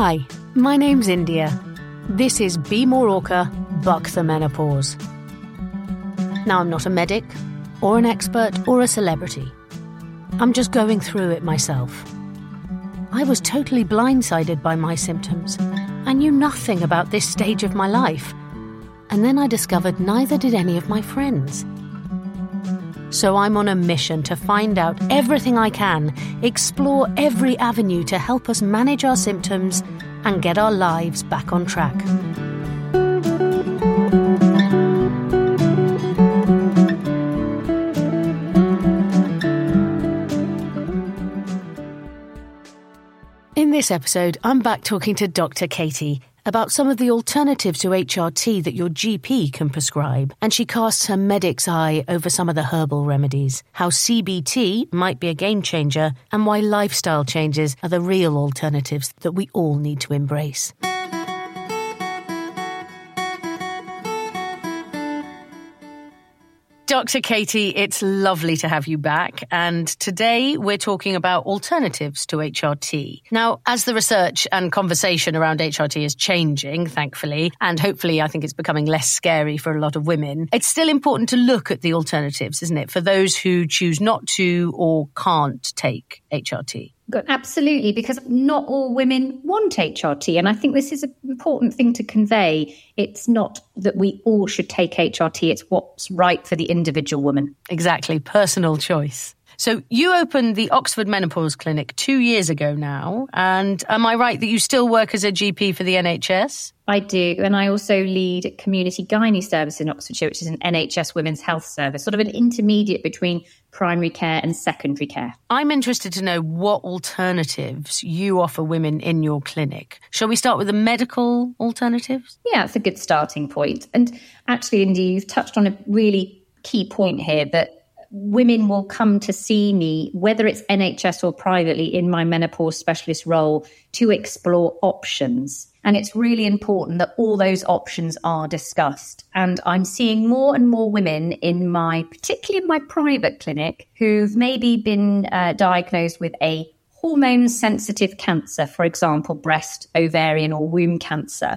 Hi, my name's India. This is Be More Orca, Buck the Menopause. Now, I'm not a medic, or an expert, or a celebrity. I'm just going through it myself. I was totally blindsided by my symptoms. I knew nothing about this stage of my life. And then I discovered neither did any of my friends. So I'm on a mission to find out everything I can, explore every avenue to help us manage our symptoms and get our lives back on track. In this episode, I'm back talking to Dr. Katie about some of the alternatives to HRT that your GP can prescribe, and she casts her medic's eye over some of the herbal remedies, how CBT might be a game changer, and why lifestyle changes are the real alternatives that we all need to embrace. Dr. Katie, it's lovely to have you back. And today we're talking about alternatives to HRT. Now, as the research and conversation around HRT is changing, thankfully, and hopefully I think it's becoming less scary for a lot of women, it's still important to look at the alternatives, isn't it? For those who choose not to or can't take HRT. Absolutely, because not all women want HRT. And I think this is an important thing to convey. It's not that we all should take HRT, it's what's right for the individual woman. Exactly, personal choice. So you opened the Oxford Menopause Clinic two years ago now. And am I right that you still work as a GP for the NHS? I do. And I also lead a Community Gynae Service in Oxfordshire, which is an NHS women's health service, sort of an intermediate between primary care and secondary care. I'm interested to know what alternatives you offer women in your clinic. Shall we start with the medical alternatives? Yeah, it's a good starting point. And actually, Indy, you've touched on a really key point here that women will come to see me, whether it's NHS or privately, in my menopause specialist role to explore options. And it's really important that all those options are discussed. And I'm seeing more and more women in my, particularly in my private clinic, who've maybe been uh, diagnosed with a hormone sensitive cancer, for example, breast, ovarian, or womb cancer.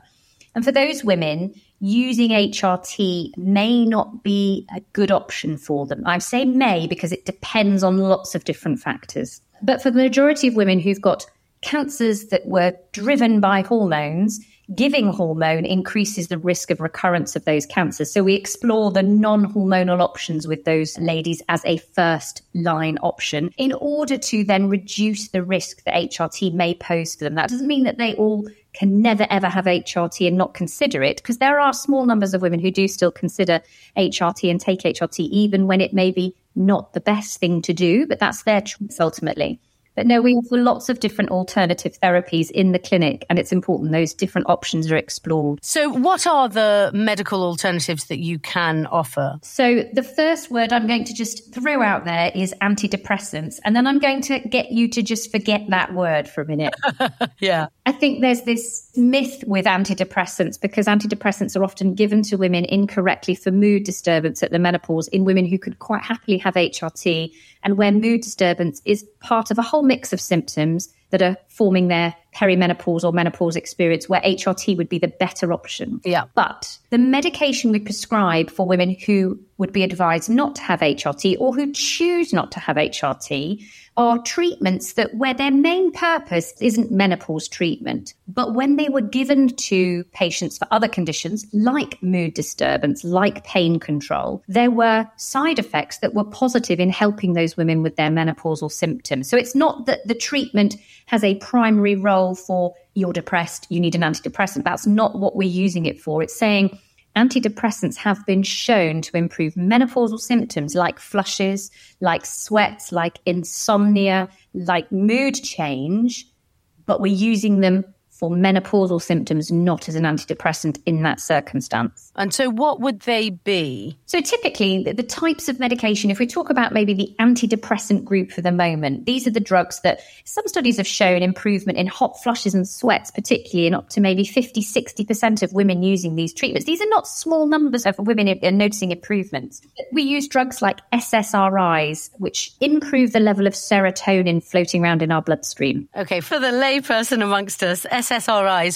And for those women, using HRT may not be a good option for them. I say may because it depends on lots of different factors. But for the majority of women who've got cancers that were driven by hormones, giving hormone increases the risk of recurrence of those cancers. So we explore the non hormonal options with those ladies as a first line option in order to then reduce the risk that HRT may pose for them. That doesn't mean that they all can never ever have HRT and not consider it because there are small numbers of women who do still consider HRT and take HRT even when it may be not the best thing to do, but that's their choice ultimately. But no, we offer lots of different alternative therapies in the clinic, and it's important those different options are explored. So, what are the medical alternatives that you can offer? So, the first word I'm going to just throw out there is antidepressants, and then I'm going to get you to just forget that word for a minute. yeah. I think there's this myth with antidepressants because antidepressants are often given to women incorrectly for mood disturbance at the menopause in women who could quite happily have HRT and where mood disturbance is part of a whole mix of symptoms that are forming their perimenopause or menopause experience where HRT would be the better option. Yeah. But the medication we prescribe for women who would be advised not to have HRT or who choose not to have HRT are treatments that where their main purpose isn't menopause treatment, but when they were given to patients for other conditions like mood disturbance, like pain control, there were side effects that were positive in helping those women with their menopausal symptoms. So it's not that the treatment has a primary role for you're depressed, you need an antidepressant. That's not what we're using it for. It's saying antidepressants have been shown to improve menopausal symptoms like flushes, like sweats, like insomnia, like mood change, but we're using them for menopausal symptoms, not as an antidepressant in that circumstance. And so, what would they be? So, typically, the, the, types of medication, if we talk about maybe the antidepressant group for the moment, these are the drugs that some studies have shown improvement in hot flushes and sweats, particularly in up to maybe 50, 60% of women using these treatments. These are not small numbers of women are uh, noticing improvements. We use drugs like SSRIs, which improve the level of serotonin floating around in our bloodstream. Okay, for the layperson amongst us, SSRIs.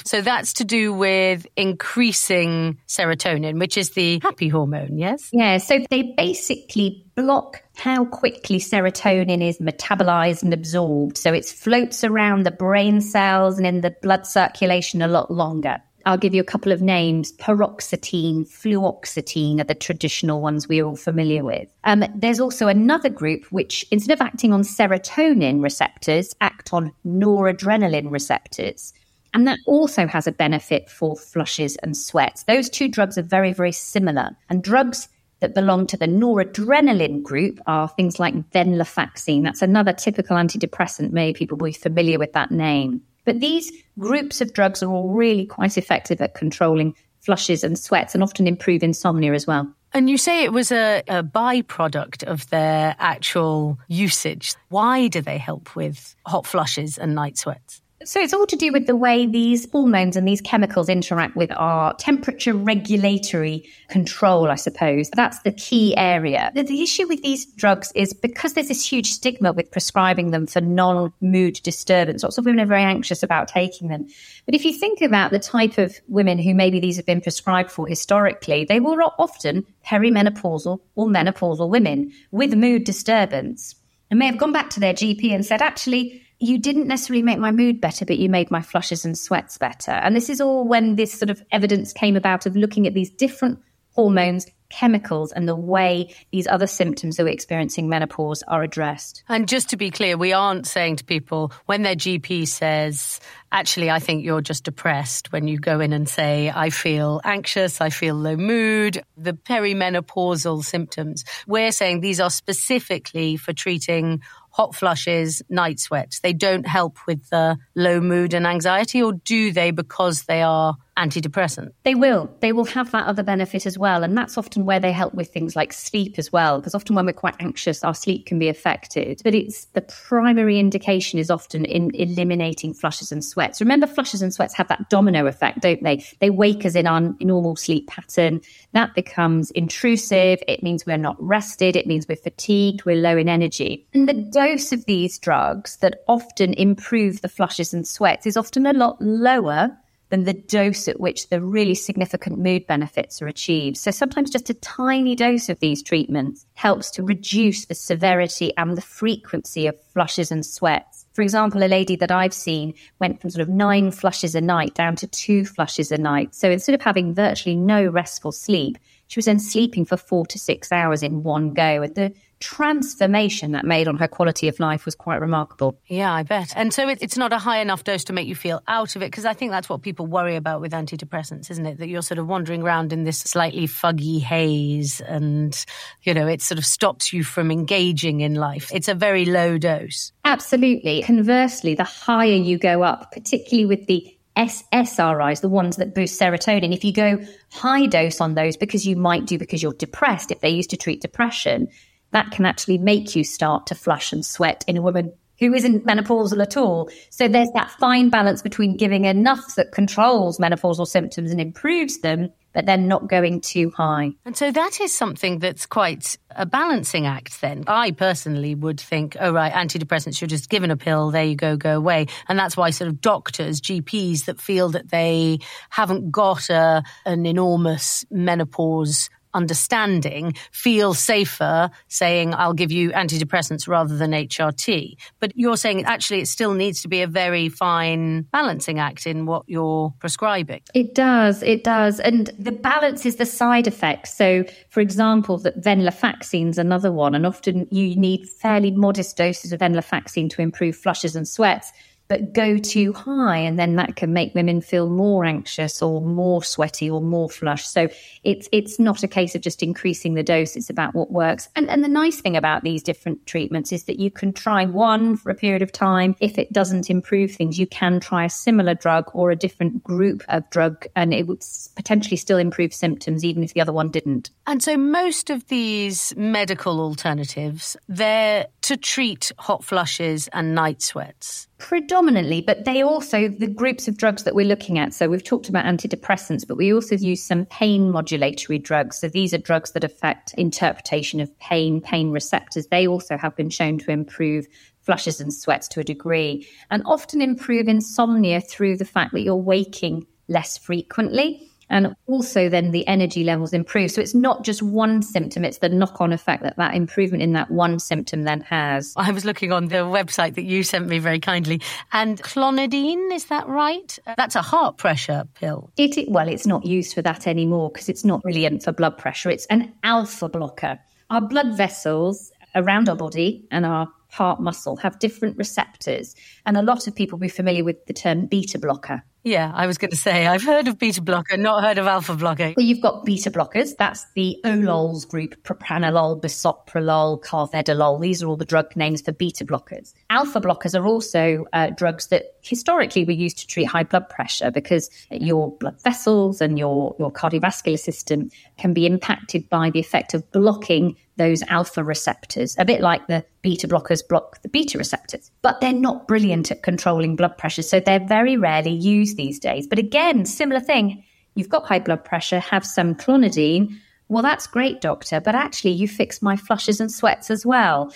So that's to do with increasing serotonin, which is the happy hormone, yes? Yeah. So they basically block how quickly serotonin is metabolized and absorbed. So it floats around the brain cells and in the blood circulation a lot longer. I'll give you a couple of names. Paroxetine, fluoxetine are the traditional ones we're all familiar with. Um, there's also another group which, instead of acting on serotonin receptors, act on noradrenaline receptors. And that also has a benefit for flushes and sweats. Those two drugs are very, very similar. And drugs that belong to the noradrenaline group are things like venlafaxine. That's another typical antidepressant. Many people will be familiar with that name. But these groups of drugs are all really quite effective at controlling flushes and sweats and often improve insomnia as well. And you say it was a, a, byproduct of their actual usage. Why do they help with hot flushes and night sweats? So it's all to do with the way these hormones and these chemicals interact with our temperature regulatory control, I suppose. That's the key area. The, the issue with these drugs is because there's this huge stigma with prescribing them for non mood disturbance, lots of women are very anxious about taking them. But if you think about the type of women who maybe these have been prescribed for historically, they were often perimenopausal or menopausal women with mood disturbance and may have gone back to their GP and said, actually, you didn't necessarily make my mood better, but you made my flushes and sweats better. And this is all when this sort of evidence came about of looking at these different hormones, chemicals, and the way these other symptoms that we're experiencing menopause are addressed. And just to be clear, we aren't saying to people when their GP says, actually, I think you're just depressed when you go in and say, I feel anxious, I feel low mood, the perimenopausal symptoms. We're saying these are specifically for treating hot flushes, night sweats. They don't help with the low mood and anxiety, or do they because they are antidepressant? They will. They will have that other benefit as well. And that's often where they help with things like sleep as well, because often when we're quite anxious, our sleep can be affected. But it's the primary indication is often in eliminating flushes and sweats. Remember, flushes and sweats have that domino effect, don't they? They wake us in our normal sleep pattern. That becomes intrusive. It means we're not rested. It means we're fatigued. We're low in energy. And the dose of these drugs that often improve the flushes and sweats is often a lot lower than the dose at which the really significant mood benefits are achieved. So sometimes just a tiny dose of these treatments helps to reduce the severity and the frequency of flushes and sweats. For example, a lady that I've seen went from sort of nine flushes a night down to two flushes a night. So instead of having virtually no restful sleep, she was then sleeping for four to six hours in one go. And the transformation that made on her quality of life was quite remarkable. Yeah, I bet. And so it, it's not a high enough dose to make you feel out of it, because I think that's what people worry about with antidepressants, isn't it? That you're sort of wandering around in this slightly fuggy haze and, you know, it sort of stops you from engaging in life. It's a very low dose. Absolutely. Conversely, the higher you go up, particularly with the SSRIs, the ones that boost serotonin, if you go high dose on those because you might do because you're depressed, if they used to treat depression, that can actually make you start to flush and sweat in a woman who isn't menopausal at all. So there's that fine balance between giving enough that controls menopausal symptoms and improves them, but then not going too high. And so that is something that's quite a balancing act then. I personally would think, oh, right, antidepressants, you're just given a pill, there you go, go away. And that's why sort of doctors, GPs that feel that they haven't got a, an enormous menopause understanding feel safer saying, I'll give you antidepressants rather than HRT. But you're saying actually it still needs to be a very fine balancing act in what you're prescribing. It does. It does. And the balance is the side effects. So, for example, that venlafaxine is another one. And often you need fairly modest doses of venlafaxine to improve flushes and sweats but go too high and then that can make women feel more anxious or more sweaty or more flushed so it's it's not a case of just increasing the dose it's about what works. And and the nice thing about these different treatments is that you can try one for a period of time. If it doesn't improve things you can try a similar drug or a different group of drug and it would potentially still improve symptoms even if the other one didn't. And so most of these medical alternatives they're to treat hot flushes and night sweats Predominantly, but they also, the groups of drugs that we're looking at. So we've talked about antidepressants, but we also use some pain modulatory drugs. So these are drugs that affect interpretation of pain, pain receptors. They also have been shown to improve flushes and sweats to a degree, and often improve insomnia through the fact that you're waking less frequently and also then the energy levels improve. So it's not just one symptom, it's the knock on effect that that improvement in that one symptom then has. I was looking on the website that you sent me very kindly, and clonidine, is that right? That's a heart pressure pill. It, it well, it's not used for that anymore because it's not brilliant for blood pressure. It's an alpha blocker. Our blood vessels around our body and our heart muscle have different receptors. And a lot of people will be familiar with the term beta blocker. Yeah, I was going to say, I've heard of beta blocker, not heard of alpha blocker. Well, you've got beta blockers. That's the OLOLs group, propranolol, bisoprolol, carvedilol. These are all the drug names for beta blockers. Alpha blockers are also uh, drugs that historically were used to treat high blood pressure because your blood vessels and your, your cardiovascular system can be impacted by the effect of blocking those alpha receptors, a bit like the beta blockers block the beta receptors. But they're not brilliant at controlling blood pressure, so they're very rarely used these days. But again, similar thing. You've got high blood pressure, have some clonidine. Well, that's great, doctor, but actually, you fix my flushes and sweats as well.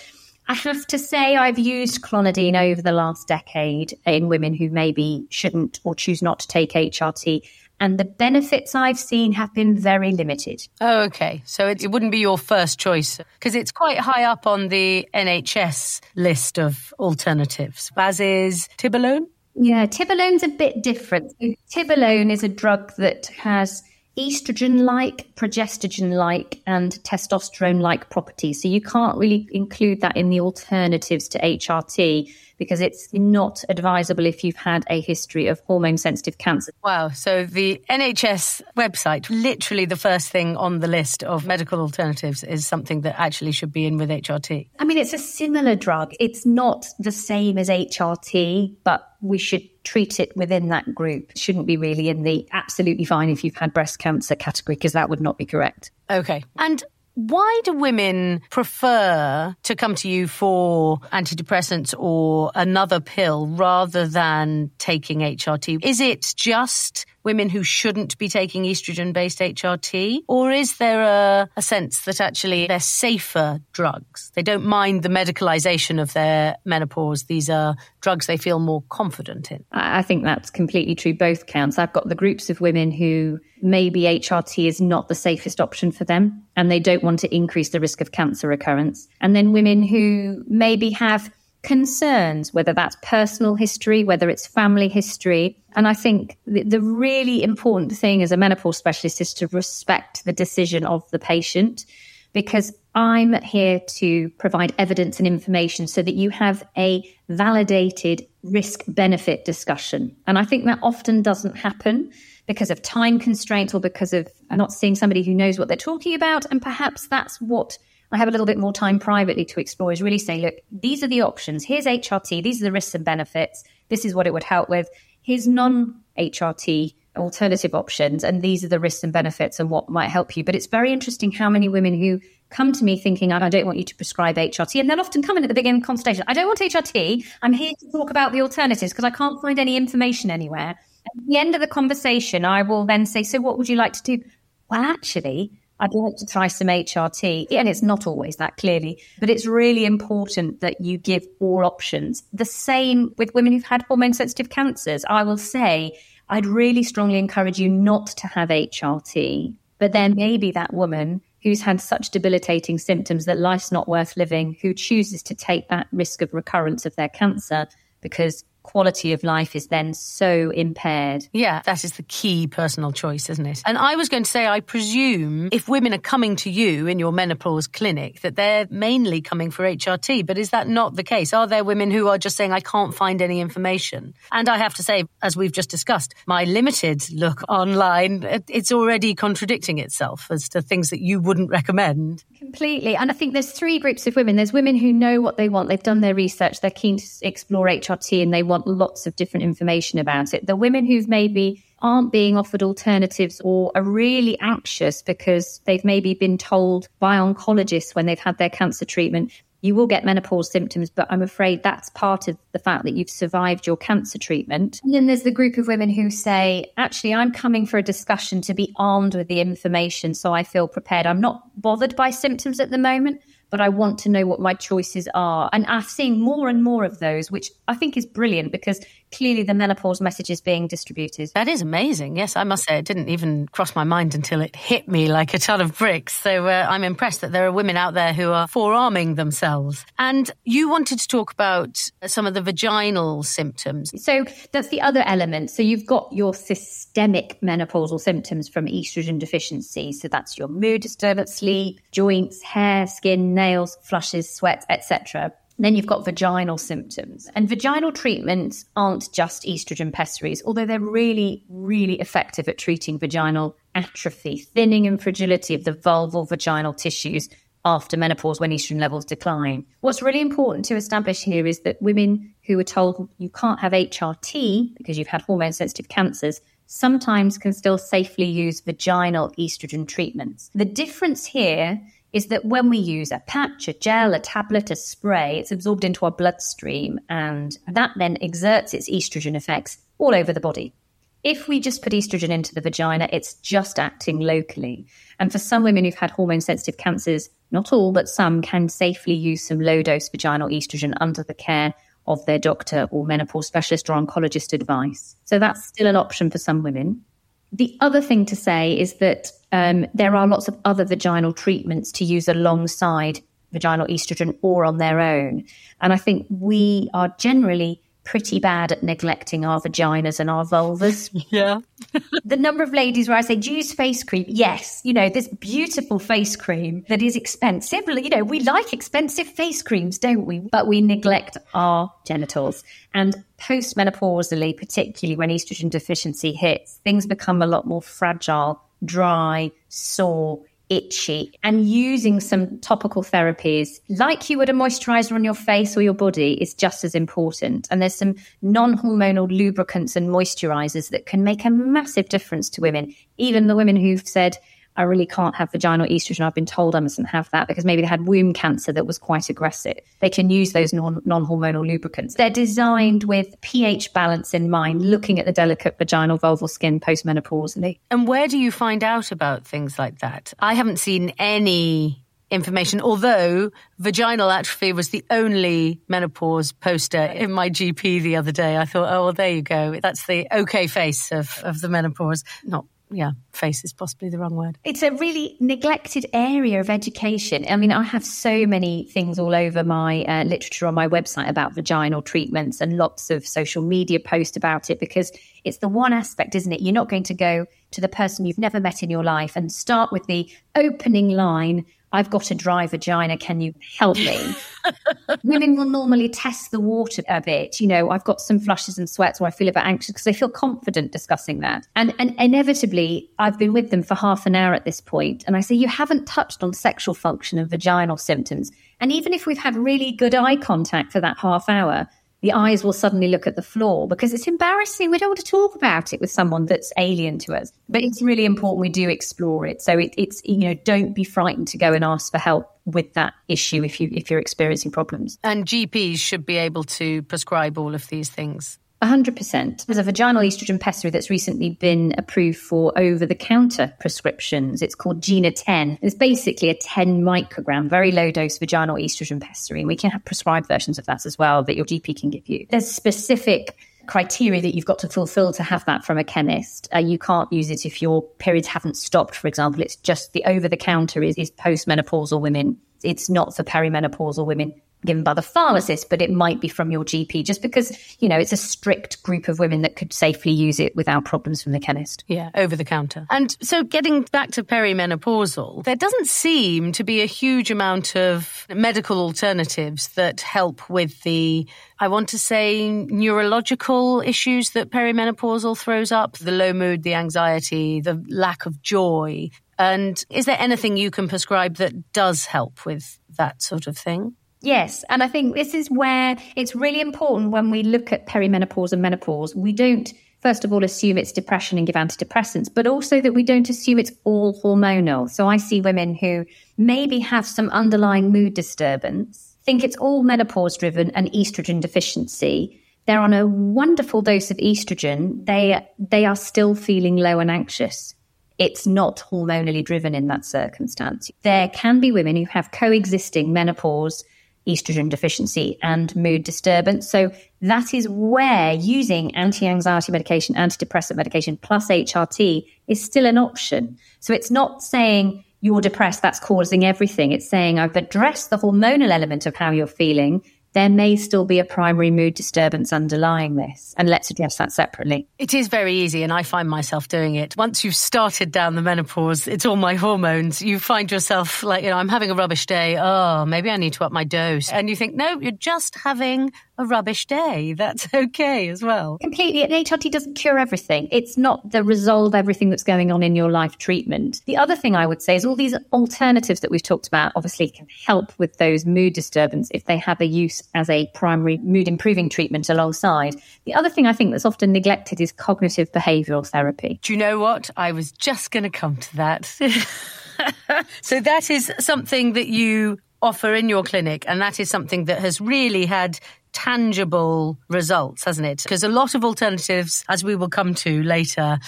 I have to say, I've used clonidine over the last decade in women who maybe shouldn't or choose not to take HRT and the benefits I've seen have been very limited. Oh, okay. So it, it wouldn't be your first choice because it's quite high up on the NHS list of alternatives, as is Tibolone. Yeah, Tibolone's a bit different. So Tibolone is a drug that has estrogen like, progestogen like, and testosterone like properties. So you can't really include that in the alternatives to HRT because it's not advisable if you've had a history of hormone sensitive cancer. Wow. So the NHS website, literally the first thing on the list of medical alternatives is something that actually should be in with HRT. I mean, it's a similar drug. It's not the same as HRT, but we should treat it within that group. It shouldn't be really in the absolutely fine if you've had breast cancer category, because that would not be correct. Okay. And why do women prefer to come to you for antidepressants or another pill rather than taking HRT? Is it just women who shouldn't be taking estrogen based HRT? Or is there a, a, sense that actually they're safer drugs? They don't mind the medicalization of their menopause. These are drugs they feel more confident in. I think that's completely true. Both counts. I've got the groups of women who maybe HRT is not the safest option for them and they don't want to increase the risk of cancer recurrence. And then women who maybe have concerns, whether that's personal history, whether it's family history. And I think the, the, really important thing as a menopause specialist is to respect the decision of the patient because I'm here to provide evidence and information so that you have a validated risk benefit discussion. And I think that often doesn't happen because of time constraints or because of not seeing somebody who knows what they're talking about. And perhaps that's what I have a little bit more time privately to explore is really say, look, these are the options. Here's HRT. These are the risks and benefits. This is what it would help with. Here's non HRT alternative options. And these are the risks and benefits and what might help you. But it's very interesting how many women who come to me thinking, I don't want you to prescribe HRT. And they'll often come in at the beginning of the consultation. I don't want HRT. I'm here to talk about the alternatives because I can't find any information anywhere. At the end of the conversation, I will then say, So what would you like to do? Well, actually, I'd like to try some HRT. And it's not always that clearly, but it's really important that you give all options. The same with women who've had hormone sensitive cancers. I will say, I'd really strongly encourage you not to have HRT. But then maybe that woman who's had such debilitating symptoms that life's not worth living, who chooses to take that risk of recurrence of their cancer because quality of life is then so impaired. Yeah, that is the key personal choice, isn't it? And I was going to say, I presume if women are coming to you in your menopause clinic, that they're mainly coming for HRT, but is that not the case? Are there women who are just saying, I can't find any information? And I have to say, as we've just discussed, my limited look online, it's already contradicting itself as to things that you wouldn't recommend. Completely. And I think there's three groups of women. There's women who know what they want, they've done their research, they're keen to explore HRT, and they want lots of different information about it. The women who've maybe aren't being offered alternatives or are really anxious because they've maybe been told by oncologists when they've had their cancer treatment, you will get menopause symptoms, but I'm afraid that's part of the fact that you've survived your cancer treatment. And then there's the group of women who say, actually, I'm coming for a discussion to be armed with the information so I feel prepared. I'm not bothered by symptoms at the moment, but I want to know what my choices are. And I'm seeing more and more of those, which I think is brilliant because clearly the menopause message is being distributed. That is amazing. Yes, I must say it didn't even cross my mind until it hit me like a ton of bricks. So uh, I'm impressed that there are women out there who are forearming themselves. And you wanted to talk about some of the vaginal symptoms. So that's the other element. So you've got your systemic menopausal symptoms from estrogen deficiency. So that's your mood disturbance, sleep, joints, hair, skin, nails, flushes, sweat, etc. Then you've got vaginal symptoms. And vaginal treatments aren't just estrogen pessaries, although they're really, really effective at treating vaginal atrophy, thinning and fragility of the vulval vaginal tissues after menopause when estrogen levels decline. What's really important to establish here is that women who are told you can't have HRT because you've had hormone sensitive cancers sometimes can still safely use vaginal estrogen treatments. The difference here is that when we use a patch, a gel, a tablet, a spray, it's absorbed into our bloodstream and that then exerts its estrogen effects all over the body. If we just put estrogen into the vagina, it's just acting locally. And for some women who've had hormone sensitive cancers, not all, but some can safely use some low dose vaginal estrogen under the care of their doctor or menopause specialist or oncologist advice. So that's still an option for some women. The other thing to say is that um, there are lots of other vaginal treatments to use alongside vaginal estrogen or on their own. And I think we are generally pretty bad at neglecting our vaginas and our vulvas. Yeah. the number of ladies where I say, do you use face cream? Yes. You know, this beautiful face cream that is expensive. You know, we like expensive face creams, don't we? But we neglect our genitals. And postmenopausally, particularly when estrogen deficiency hits, things become a lot more fragile, dry, sore, itchy and using some topical therapies like you would a moisturizer on your face or your body is just as important. And there's some non-hormonal lubricants and moisturizers that can make a massive difference to women, even the women who've said, I really can't have vaginal estrogen. I've been told I mustn't have that because maybe they had womb cancer that was quite aggressive. They can use those non hormonal lubricants. They're designed with pH balance in mind, looking at the delicate vaginal vulval skin postmenopausally. And where do you find out about things like that? I haven't seen any information, although vaginal atrophy was the only menopause poster in my GP the other day. I thought, oh, well, there you go. That's the okay face of, of the menopause. Not yeah, face is possibly the wrong word. It's a really neglected area of education. I mean, I have so many things all over my uh, literature on my website about vaginal treatments and lots of social media posts about it because it's the one aspect, isn't it? You're not going to go to the person you've never met in your life and start with the opening line I've got a dry vagina. Can you help me? Women will normally test the water a bit. You know, I've got some flushes and sweats or I feel a bit anxious because they feel confident discussing that. And, and inevitably, I've been with them for half an hour at this point, And I say, you haven't touched on sexual function and vaginal symptoms. And even if we've had really good eye contact for that half hour, the eyes will suddenly look at the floor because it's embarrassing. We don't want to talk about it with someone that's alien to us. But it's really important we do explore it. So it, it's, you know, don't be frightened to go and ask for help with that issue if you if you're experiencing problems. And GPs should be able to prescribe all of these things. 100%. There's a vaginal estrogen pessary that's recently been approved for over the counter prescriptions. It's called Gina 10. It's basically a 10 microgram, very low dose vaginal estrogen pessary. And we can have prescribed versions of that as well that your GP can give you. There's specific criteria that you've got to fulfill to have that from a chemist. Uh, you can't use it if your periods haven't stopped, for example. It's just the over the counter is, is postmenopausal women. It's not for perimenopausal women given by the pharmacist, but it might be from your GP just because, you know, it's a strict group of women that could safely use it without problems from the chemist. Yeah, over the counter. And so getting back to perimenopausal, there doesn't seem to be a huge amount of medical alternatives that help with the, I want to say, neurological issues that perimenopausal throws up, the low mood, the anxiety, the lack of joy. And is there anything you can prescribe that does help with that sort of thing? Yes. And I think this is where it's really important when we look at perimenopause and menopause, we don't, first of all, assume it's depression and give antidepressants, but also that we don't assume it's all hormonal. So I see women who maybe have some underlying mood disturbance, think it's all menopause driven and estrogen deficiency. They're on a wonderful dose of estrogen. They, they are still feeling low and anxious It's not hormonally driven in that circumstance. There can be women who have coexisting menopause, estrogen deficiency, and mood disturbance. So that is where using anti anxiety medication, antidepressant medication plus HRT is still an option. So it's not saying you're depressed, that's causing everything. It's saying I've addressed the hormonal element of how you're feeling there may still be a primary mood disturbance underlying this. And let's address that separately. It is very easy, and I find myself doing it. Once you've started down the menopause, it's all my hormones. You find yourself like, you know, I'm having a rubbish day. Oh, maybe I need to up my dose. And you think, no, you're just having a rubbish day. That's okay as well. Completely. And HRT doesn't cure everything. It's not the resolve everything that's going on in your life treatment. The other thing I would say is all these alternatives that we've talked about obviously can help with those mood disturbance if they have a use as a primary mood improving treatment alongside. The other thing I think that's often neglected is cognitive behavioral therapy. Do you know what? I was just going to come to that. so that is something that you offer in your clinic, and that is something that has really had tangible results, hasn't it? Because a lot of alternatives, as we will come to later,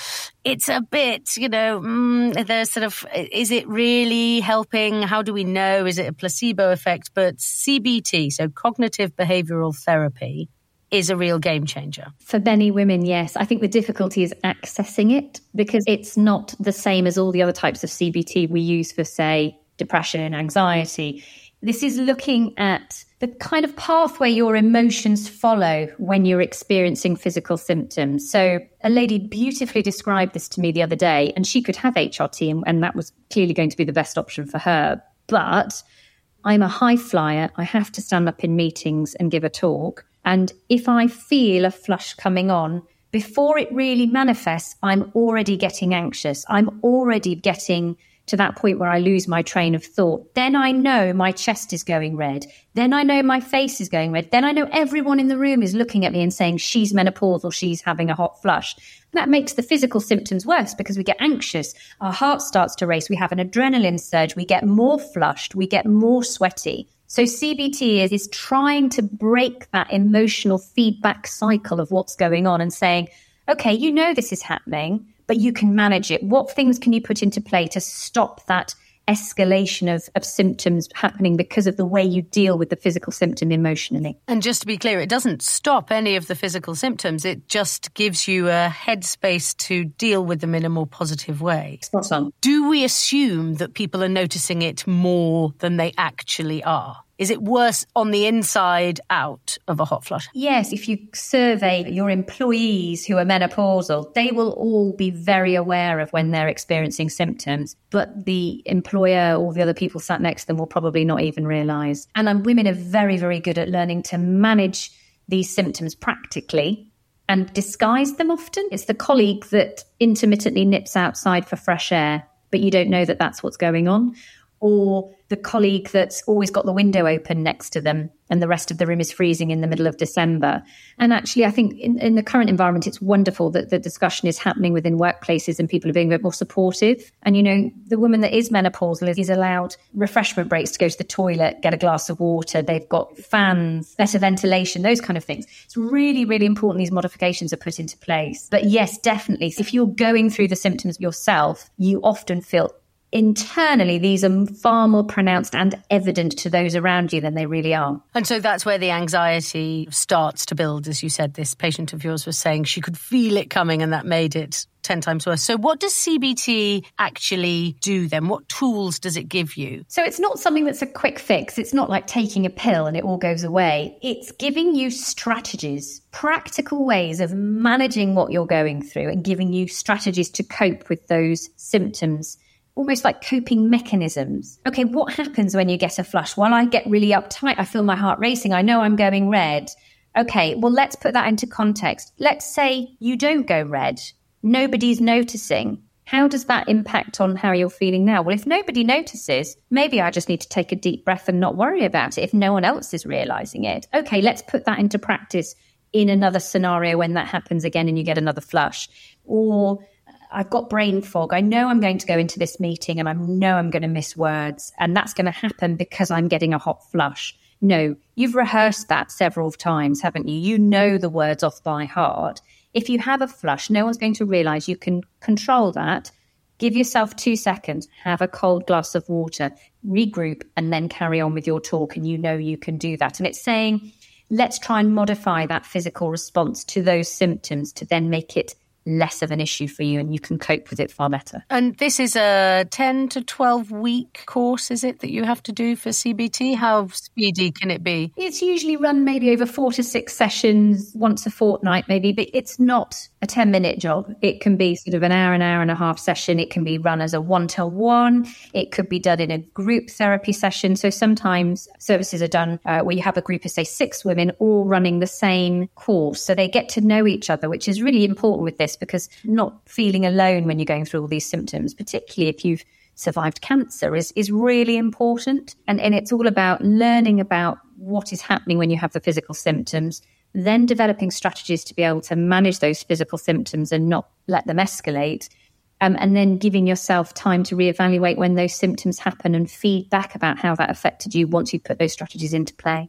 it's a bit, you know, mm, there's sort of, is it really helping? How do we know? Is it a placebo effect? But CBT, so cognitive behavioral therapy, is a real game changer. For many women, yes. I think the difficulty is accessing it because it's not the same as all the other types of CBT we use for, say, depression, and anxiety. This is looking at the kind of pathway your emotions follow when you're experiencing physical symptoms. So, a lady beautifully described this to me the other day, and she could have HRT, and, and that was clearly going to be the best option for her. But I'm a high flyer. I have to stand up in meetings and give a talk. And if I feel a flush coming on, before it really manifests, I'm already getting anxious. I'm already getting to that point where I lose my train of thought, then I know my chest is going red. Then I know my face is going red. Then I know everyone in the room is looking at me and saying she's menopausal, she's having a hot flush. That makes the physical symptoms worse because we get anxious. Our heart starts to race. We have an adrenaline surge. We get more flushed. We get more sweaty. So CBT is, is trying to break that emotional feedback cycle of what's going on and saying, okay, you know this is happening but you can manage it. What things can you put into play to stop that escalation of, of symptoms happening because of the way you deal with the physical symptom emotionally. And just to be clear, it doesn't stop any of the physical symptoms. It just gives you a headspace to deal with them in a more positive way. Spot on. Do we assume that people are noticing it more than they actually are? Is it worse on the inside out of a hot flush? Yes. If you survey your employees who are menopausal, they will all be very aware of when they're experiencing symptoms, but the employer or the other people sat next to them will probably not even realize. And women are very, very good at learning to manage these symptoms practically and disguise them often. It's the colleague that intermittently nips outside for fresh air, but you don't know that that's what's going on or the colleague that's always got the window open next to them and the rest of the room is freezing in the middle of December. And actually, I think in, in, the current environment, it's wonderful that the discussion is happening within workplaces and people are being a bit more supportive. And, you know, the woman that is menopausal is, is allowed refreshment breaks to go to the toilet, get a glass of water. They've got fans, better ventilation, those kind of things. It's really, really important these modifications are put into place. But yes, definitely, if you're going through the symptoms yourself, you often feel internally, these are far more pronounced and evident to those around you than they really are. And so that's where the anxiety starts to build. As you said, this patient of yours was saying she could feel it coming and that made it 10 times worse. So, what does CBT actually do then? What tools does it give you? So, it's not something that's a quick fix. It's not like taking a pill and it all goes away. It's giving you strategies, practical ways of managing what you're going through and giving you strategies to cope with those symptoms almost like coping mechanisms. Okay, what happens when you get a flush? Well, I get really uptight. I feel my heart racing. I know I'm going red. Okay, well, let's put that into context. Let's say you don't go red. Nobody's noticing. How does that impact on how you're feeling now? Well, if nobody notices, maybe I just need to take a deep breath and not worry about it if no one else is realizing it. Okay, let's put that into practice in another scenario when that happens again and you get another flush. Or I've got brain fog. I know I'm going to go into this meeting and I know I'm going to miss words. And that's going to happen because I'm getting a hot flush. No, you've rehearsed that several times, haven't you? You know the words off by heart. If you have a flush, no one's going to realize you can control that, Give yourself two seconds, have a cold glass of water, regroup, and then carry on with your talk. And you know you can do that. And it's saying, let's try and modify that physical response to those symptoms to then make it less of an issue for you and you can cope with it far better. And this is a 10 to 12 week course, is it, that you have to do for CBT? How speedy can it be? It's usually run maybe over four to six sessions once a fortnight, maybe, but it's not a 10 minute job. It can be sort of an hour, an hour and a half session. It can be run as a one to one. It could be done in a group therapy session. So sometimes services are done uh, where you have a group of, say, six women all running the same course. So they get to know each other, which is really important with this because not feeling alone when you're going through all these symptoms, particularly if you've survived cancer is, is really important. And, and it's all about learning about what is happening when you have the physical symptoms, then developing strategies to be able to manage those physical symptoms and not let them escalate. Um, and then giving yourself time to reevaluate when those symptoms happen and feedback about how that affected you once you put those strategies into play.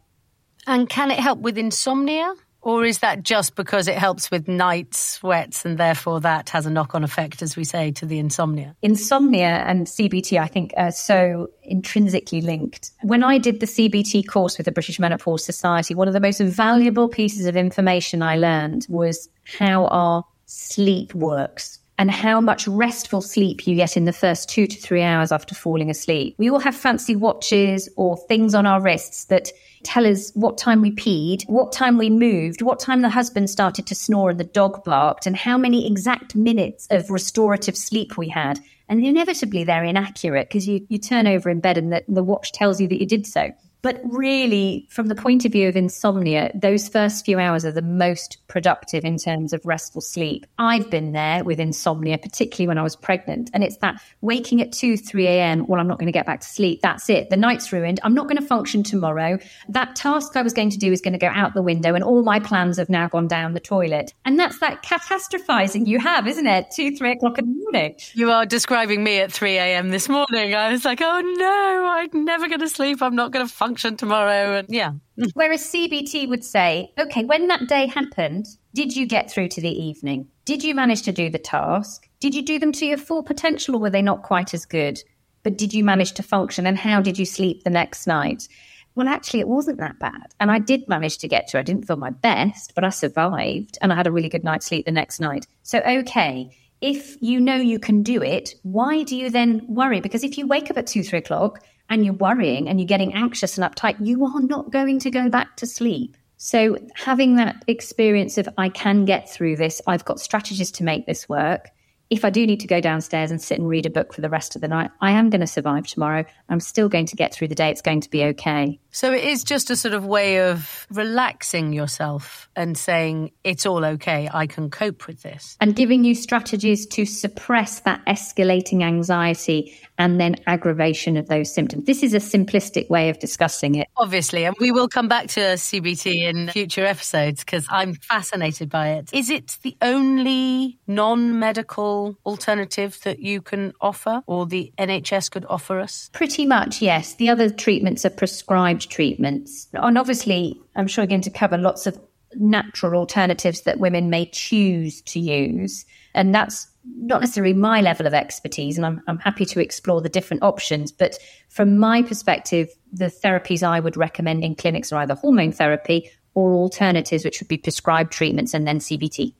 And can it help with insomnia? Or is that just because it helps with night sweats and therefore that has a knock on effect, as we say, to the insomnia? Insomnia and CBT, I think, are so intrinsically linked. When I did the CBT course with the British Menopause Society, one of the most valuable pieces of information I learned was how our sleep works and how much restful sleep you get in the first two to three hours after falling asleep. We all have fancy watches or things on our wrists that tell us what time we peed, what time we moved, what time the husband started to snore and the dog barked, and how many exact minutes of restorative sleep we had. And inevitably, they're inaccurate because you, you turn over in bed and the, the watch tells you that you did so. But really, from the point of view of insomnia, those first few hours are the most productive in terms of restful sleep. I've been there with insomnia, particularly when I was pregnant. And it's that waking at 2, 3 a.m., well, I'm not going to get back to sleep. That's it. The night's ruined. I'm not going to function tomorrow. That task I was going to do is going to go out the window, and all my plans have now gone down the toilet. And that's that catastrophizing you have, isn't it? 2, 3 o'clock in the morning. You are describing me at 3 a.m. this morning. I was like, oh no, I'm never going to sleep. I'm not going to function function tomorrow. And yeah. Whereas CBT would say, okay, when that day happened, did you get through to the evening? Did you manage to do the task? Did you do them to your full potential or were they not quite as good? But did you manage to function and how did you sleep the next night? Well, actually, it wasn't that bad. And I did manage to get to. I didn't feel my best, but I survived and I had a really good night's sleep the next night. So, okay, if you know you can do it, why do you then worry? Because if you wake up at two, three o'clock and you're worrying and you're getting anxious and uptight, you are not going to go back to sleep. So, having that experience of I can get through this, I've got strategies to make this work, if I do need to go downstairs and sit and read a book for the rest of the night, I am going to survive tomorrow. I'm still going to get through the day. It's going to be okay. So it is just a sort of way of relaxing yourself and saying, it's all okay. I can cope with this. And giving you strategies to suppress that escalating anxiety and then aggravation of those symptoms. This is a simplistic way of discussing it. Obviously. And we will come back to CBT in future episodes because I'm fascinated by it. Is it the only non medical alternative that you can offer or the NHS could offer us? Pretty much, yes. The other treatments are prescribed treatments. And obviously, I'm sure we're going to cover lots of natural alternatives that women may choose to use. And that's not necessarily my level of expertise, and I'm, I'm happy to explore the different options. But from my perspective, the therapies I would recommend in clinics are either hormone therapy or alternatives, which would be prescribed treatments and then CBT.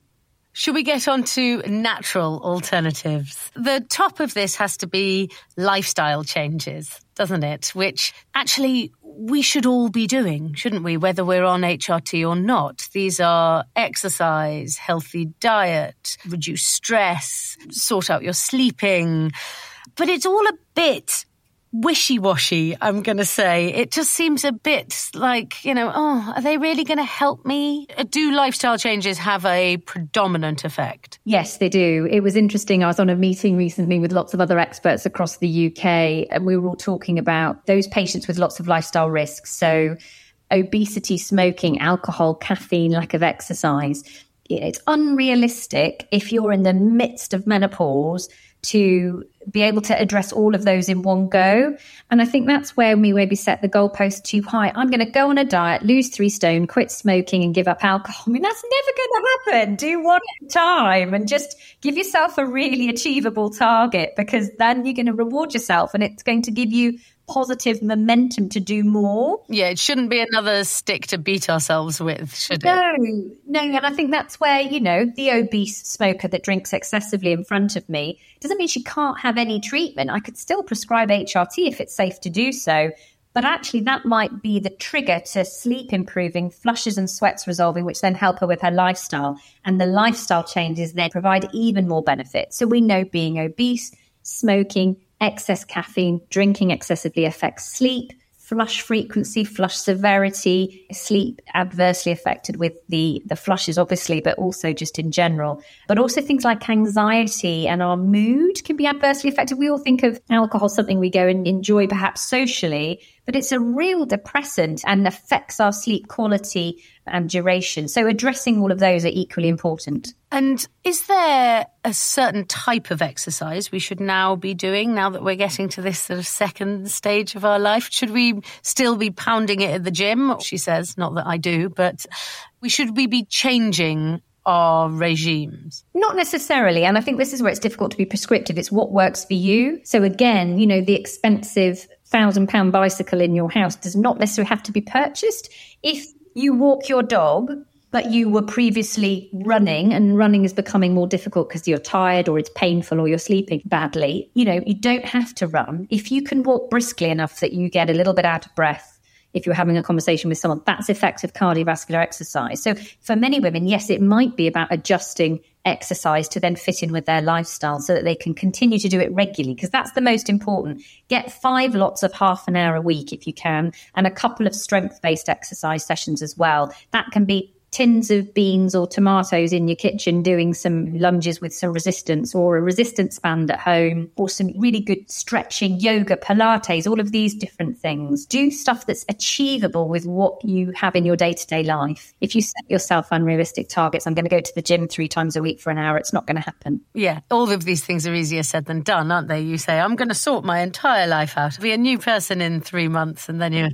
Should we get on to natural alternatives? The top of this has to be lifestyle changes, doesn't it? Which actually we should all be doing, shouldn't we? Whether we're on HRT or not. These are exercise, healthy diet, reduce stress, sort out your sleeping. But it's all a bit wishy washy, I'm going to say. It just seems a bit like, you know, oh, are they really going to help me? Uh, do lifestyle changes have a predominant effect? Yes, they do. It was interesting. I was on a meeting recently with lots of other experts across the UK, and we were all talking about those patients with lots of lifestyle risks. So, obesity, smoking, alcohol, caffeine, lack of exercise. It's unrealistic if you're in the midst of menopause to be able to address all of those in one go. And I think that's where we maybe set the goalpost too high. I'm going to go on a diet, lose three stone, quit smoking, and give up alcohol. I mean, that's never going to happen. Do one at a time and just give yourself a really achievable target because then you're going to reward yourself and it's going to give you positive momentum to do more. Yeah, it shouldn't be another stick to beat ourselves with, should it? No, no. And I think that's where, you know, the obese smoker that drinks excessively in front of me doesn't mean she can't have any treatment. I could still prescribe HRT if it's safe to do so. But actually, that might be the trigger to sleep improving, flushes and sweats resolving, which then help her with her lifestyle. And the lifestyle changes then provide even more benefits. So we know being obese, smoking, excess caffeine, drinking excessively affects sleep, flush frequency, flush severity, sleep adversely affected with the, the flushes, obviously, but also just in general. But also things like anxiety and our mood can be adversely affected. We all think of alcohol something we go and enjoy perhaps socially, but it's a real depressant and affects our sleep quality and duration. So addressing all of those are equally important. And is there a certain type of exercise we should now be doing now that we're getting to this sort of second stage of our life? Should we still be pounding it at the gym? She says, not that I do, but we should we be changing our regimes? Not necessarily. And I think this is where it's difficult to be prescriptive. It's what works for you. So again, you know, the expensive thousand pound bicycle in your house does not necessarily have to be purchased. If you walk your dog, but you were previously running and running is becoming more difficult because you're tired or it's painful or you're sleeping badly, you know, you don't have to run. If you can walk briskly enough that you get a little bit out of breath, if you're having a conversation with someone, that's effective cardiovascular exercise. So for many women, yes, it might be about adjusting exercise to then fit in with their lifestyle so that they can continue to do it regularly because that's the most important. Get five lots of half an hour a week if you can and a couple of strength based exercise sessions as well. That can be tins of beans or tomatoes in your kitchen doing some lunges with some resistance or a resistance band at home or some really good stretching, yoga, Pilates, all of these different things. Do stuff that's achievable with what you have in your day to day life. If you set yourself unrealistic targets, I'm going to go to the gym three times a week for an hour, it's not going to happen. Yeah, all of these things are easier said than done, aren't they? You say, I'm going to sort my entire life out, be a new person in three months, and then you,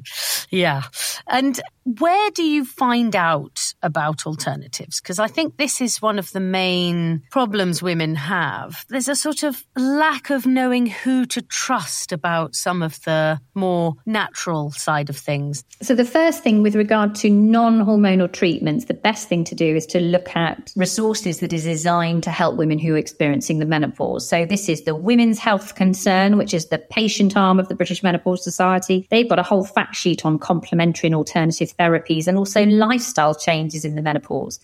yeah. And where do you find out about alternatives? Because I think this is one of the main problems women have. There's a sort of lack of knowing who to trust about some of the more natural side of things. So, the first thing with regard to non hormonal treatments, the best thing to do is to look at resources that is designed to help women who are experiencing the menopause. So, this is the Women's Health Concern, which is the patient arm of the British Menopause Society. They've got a whole fact sheet on complementary and alternative therapies and also lifestyle changes in the menopause.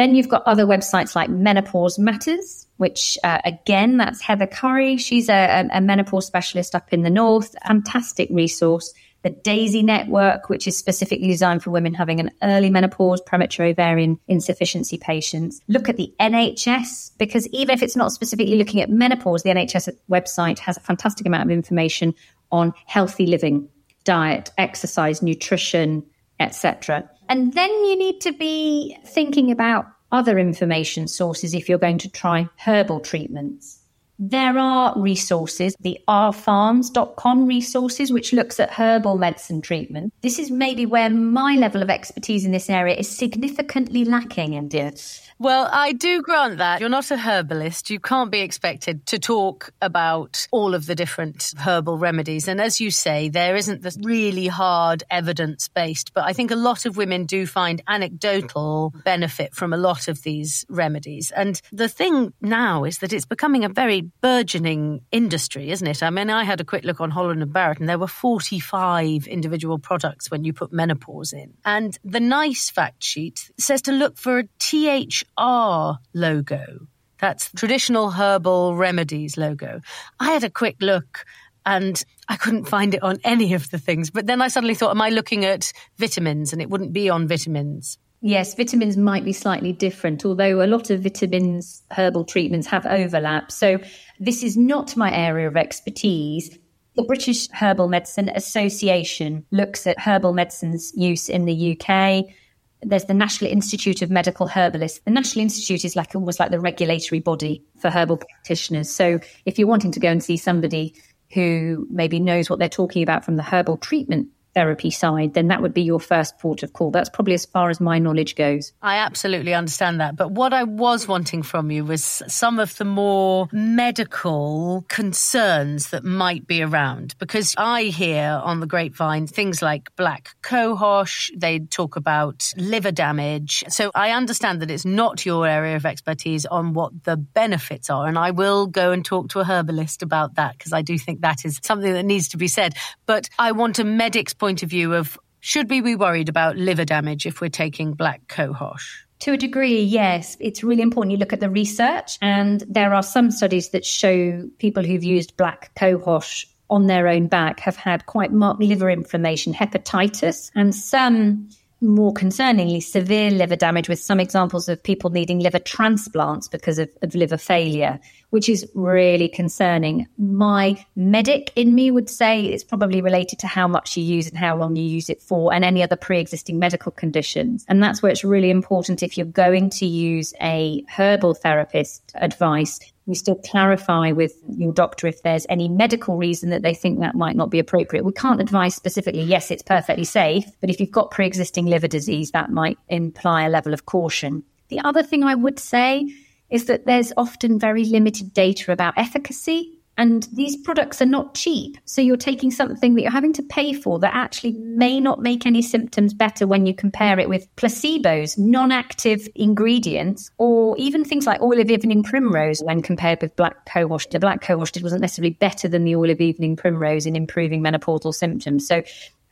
Then you've got other websites like Menopause Matters, which uh, again, that's Heather Currie. She's a, a, menopause specialist up in the north. Fantastic resource. The Daisy Network, which is specifically designed for women having an early menopause, premature ovarian insufficiency patients. Look at the NHS, because even if it's not specifically looking at menopause, the NHS website has a fantastic amount of information on healthy living, diet, exercise, nutrition, etc. And then you need to be thinking about other information sources if you're going to try herbal treatments. There are resources, the rpharms.com resources, which looks at herbal medicine treatment. This is maybe where my level of expertise in this area is significantly lacking, India. Well, I do grant that. You're not a herbalist. You can't be expected to talk about all of the different herbal remedies. And as you say, there isn't this really hard evidence based, but I think a lot of women do find anecdotal benefit from a lot of these remedies. And the thing now is that it's becoming a very burgeoning industry, isn't it? I mean, I had a quick look on Holland and Barrett and there were 45 individual products when you put menopause in. And the nice fact sheet says to look for a TH R logo. That's traditional herbal remedies logo. I had a quick look and I couldn't find it on any of the things. But then I suddenly thought, am I looking at vitamins? And it wouldn't be on vitamins. Yes, vitamins might be slightly different, although a lot of vitamins herbal treatments have overlap. So this is not my area of expertise. The British Herbal Medicine Association looks at herbal medicines use in the UK there's the National Institute of Medical Herbalists. The National Institute is like almost like the regulatory body for herbal practitioners. So if you're wanting to go and see somebody who maybe knows what they're talking about from the herbal treatment therapy side, then that would be your first port of call. That's probably as far as my knowledge goes. I absolutely understand that. But what I was wanting from you was some of the more medical concerns that might be around. Because I hear on the grapevine things like black cohosh, they talk about liver damage. So I understand that it's not your area of expertise on what the benefits are. And I will go and talk to a herbalist about that because I do think that is something that needs to be said. But I want a medic's point of view of should we be worried about liver damage if we're taking black cohosh? To a degree, yes. It's really important you look at the research. And there are some studies that show people who've used black cohosh on their own back have had quite marked liver inflammation, hepatitis, and some more concerningly, severe liver damage with some examples of people needing liver transplants because of, of, liver failure, which is really concerning. My medic in me would say it's probably related to how much you use and how long you use it for and any other pre existing medical conditions. And that's where it's really important if you're going to use a herbal therapist advice we still clarify with your doctor if there's any medical reason that they think that might not be appropriate. We can't advise specifically, yes, it's perfectly safe, but if you've got pre existing liver disease, that might imply a level of caution. The other thing I would say is that there's often very limited data about efficacy and these products are not cheap. So you're taking something that you're having to pay for that actually may not make any symptoms better when you compare it with placebos, non active ingredients, or even things like oil of evening primrose when compared with black cohosh. The black cohosh wasn't necessarily better than the oil of evening primrose in improving menopausal symptoms. So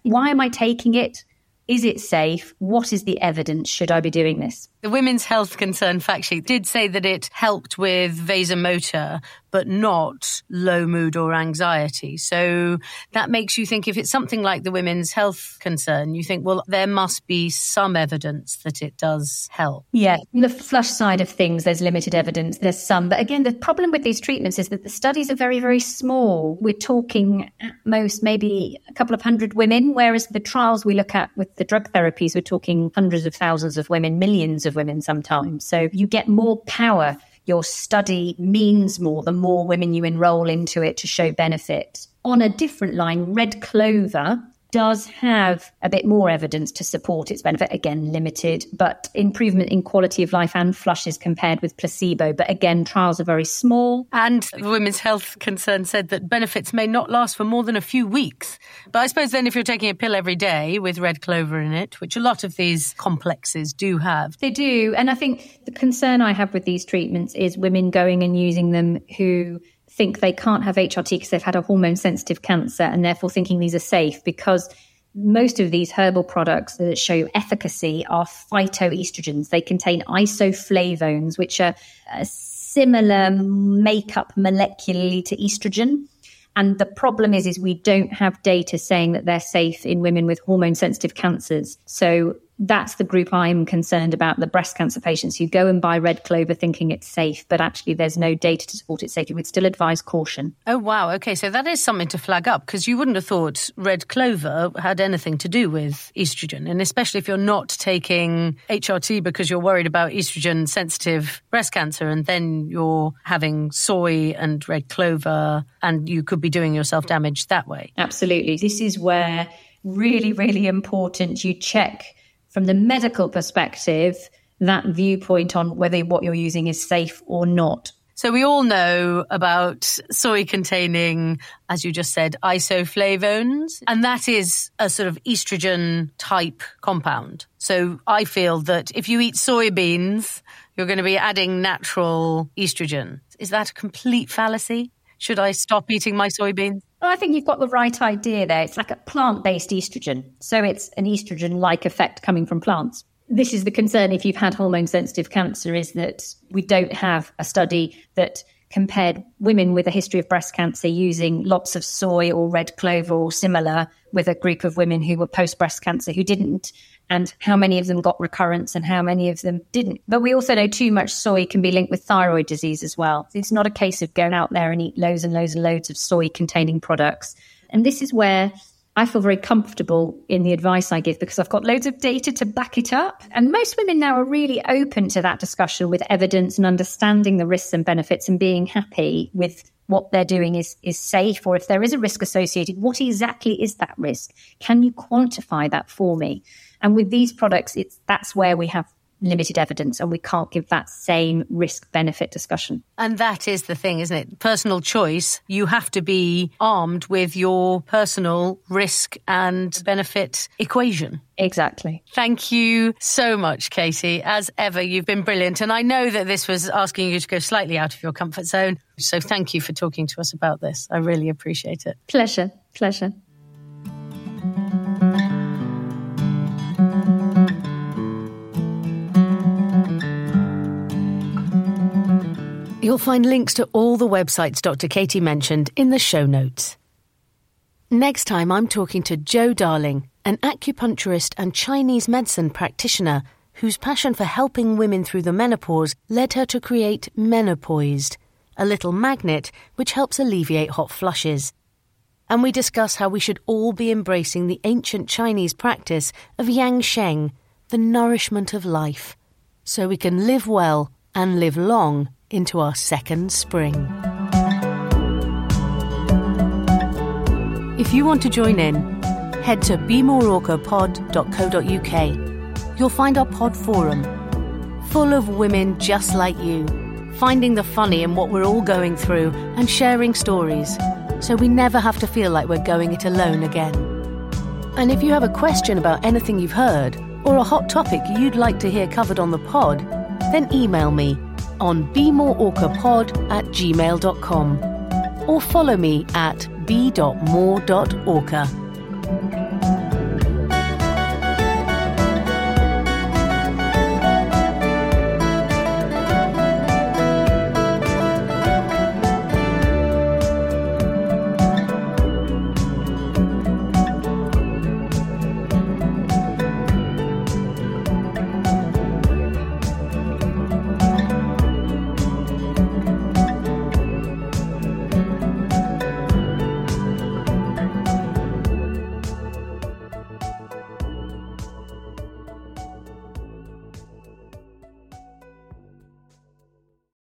why am I taking it? Is it safe? What is the evidence? Should I be doing this? The Women's Health Concern fact sheet did say that it helped with vasomotor, but not low mood or anxiety. So that makes you think if it's something like the Women's Health Concern, you think, well, there must be some evidence that it does help. Yeah. The flush side of things, there's limited evidence. There's some. But again, the problem with these treatments is that the studies are very, very small. We're talking at most maybe a couple of hundred women, whereas the trials we look at with the drug therapies, we're talking hundreds of thousands of women, millions of women sometimes. So you get more power. Your study means more the more women you enroll into it to show benefit. On a different line, red clover does have a bit more evidence to support its benefit. Again, limited, but improvement in quality of life and flushes compared with placebo. But again, trials are very small. And the Women's Health Concern said that benefits may not last for more than a few weeks. But I suppose then if you're taking a pill every day with red clover in it, which a lot of these complexes do have. They do. And I think the concern I have with these treatments is women going and using them who think they can't have HRT because they've had a hormone sensitive cancer and therefore thinking these are safe because most of these herbal products that show efficacy are phytoestrogens. They contain isoflavones, which are a similar makeup molecularly to estrogen. And the problem is, is we don't have data saying that they're safe in women with hormone sensitive cancers. So that's the group I'm concerned about the breast cancer patients who go and buy red clover thinking it's safe, but actually there's no data to support its safety. We'd still advise caution. Oh, wow. Okay. So that is something to flag up because you wouldn't have thought red clover had anything to do with estrogen. And especially if you're not taking HRT because you're worried about estrogen sensitive breast cancer and then you're having soy and red clover and you could be doing yourself damage that way. Absolutely. This is where really, really important you check from the medical perspective, that viewpoint on whether what you're using is safe or not. So we all know about soy containing, as you just said, isoflavones, and that is a sort of estrogen type compound. So I feel that if you eat soybeans, you're going to be adding natural estrogen. Is that a complete fallacy? Should I stop eating my soybeans? Well, I think you've got the right idea there. It's like a plant based estrogen. So it's an estrogen like effect coming from plants. This is the concern if you've had hormone sensitive cancer is that we don't have a study that compared women with a history of breast cancer using lots of soy or red clover or similar with a group of women who were post breast cancer who didn't and how many of them got recurrence and how many of them didn't. But we also know too much soy can be linked with thyroid disease as well. It's not a case of going out there and eat loads and loads and loads of soy containing products. And this is where I feel very comfortable in the advice I give because I've got loads of data to back it up. And most women now are really open to that discussion with evidence and understanding the risks and benefits and being happy with what they're doing is is safe or if there is a risk associated what exactly is that risk? Can you quantify that for me? And with these products it's that's where we have limited evidence and we can't give that same risk benefit discussion. And that is the thing, isn't it? Personal choice. You have to be armed with your personal risk and benefit equation. Exactly. Thank you so much, Katie. As ever, you've been brilliant. And I know that this was asking you to go slightly out of your comfort zone. So thank you for talking to us about this. I really appreciate it. Pleasure. Pleasure. You'll find links to all the websites Dr. Katie mentioned in the show notes. Next time, I'm talking to Jo Darling, an acupuncturist and Chinese medicine practitioner whose passion for helping women through the menopause led her to create Menopoised, a little magnet which helps alleviate hot flushes. And we discuss how we should all be embracing the ancient Chinese practice of Yang Sheng, the nourishment of life, so we can live well and live long into our second spring. If you want to join in, head to bemoreorcapod.co.uk. You'll find our pod forum, full of women just like you, finding the funny in what we're all going through and sharing stories, so we never have to feel like we're going it alone again. And if you have a question about anything you've heard, or a hot topic you'd like to hear covered on the pod, then email me on bemoreorcapod at gmail.com or follow me at be.more.orca.